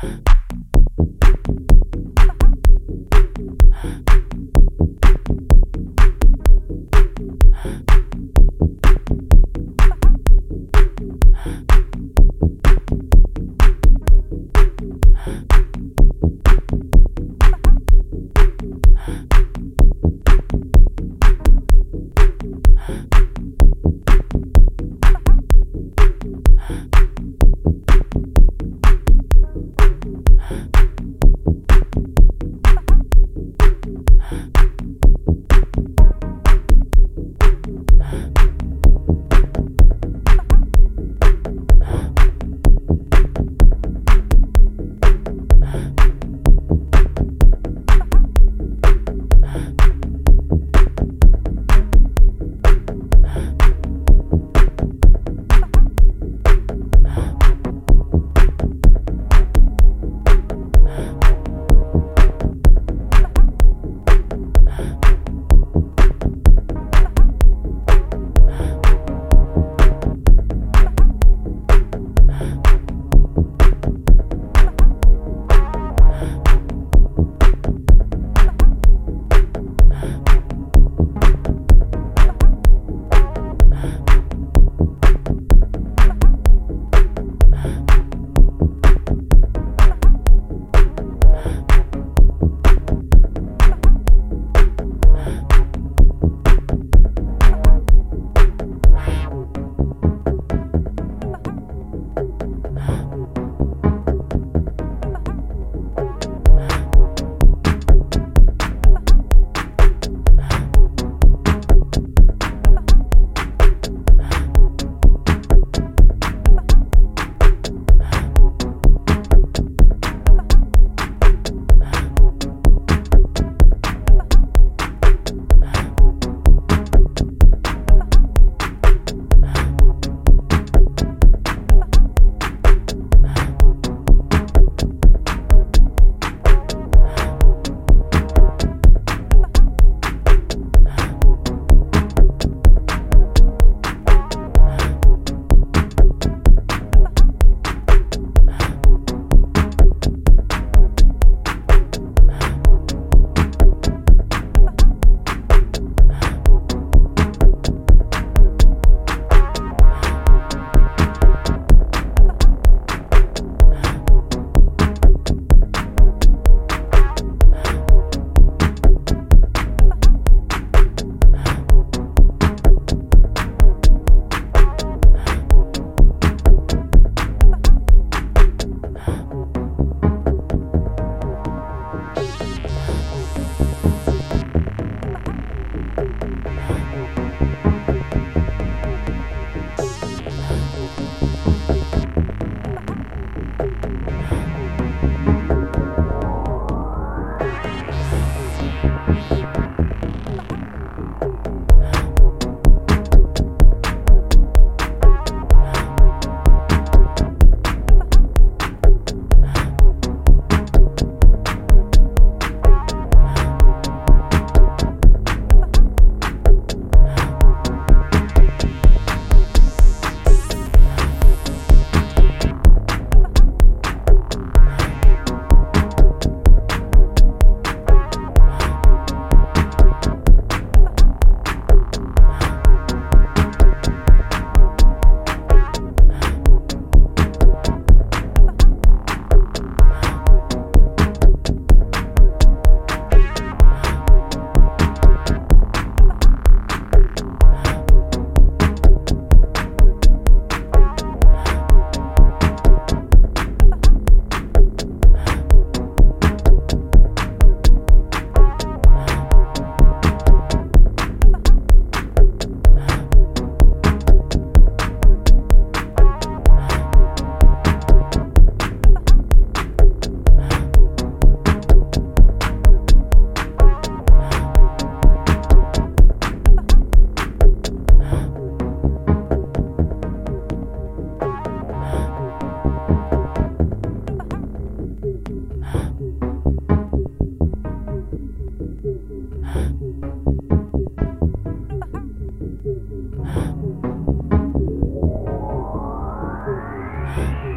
Huh? Yeah.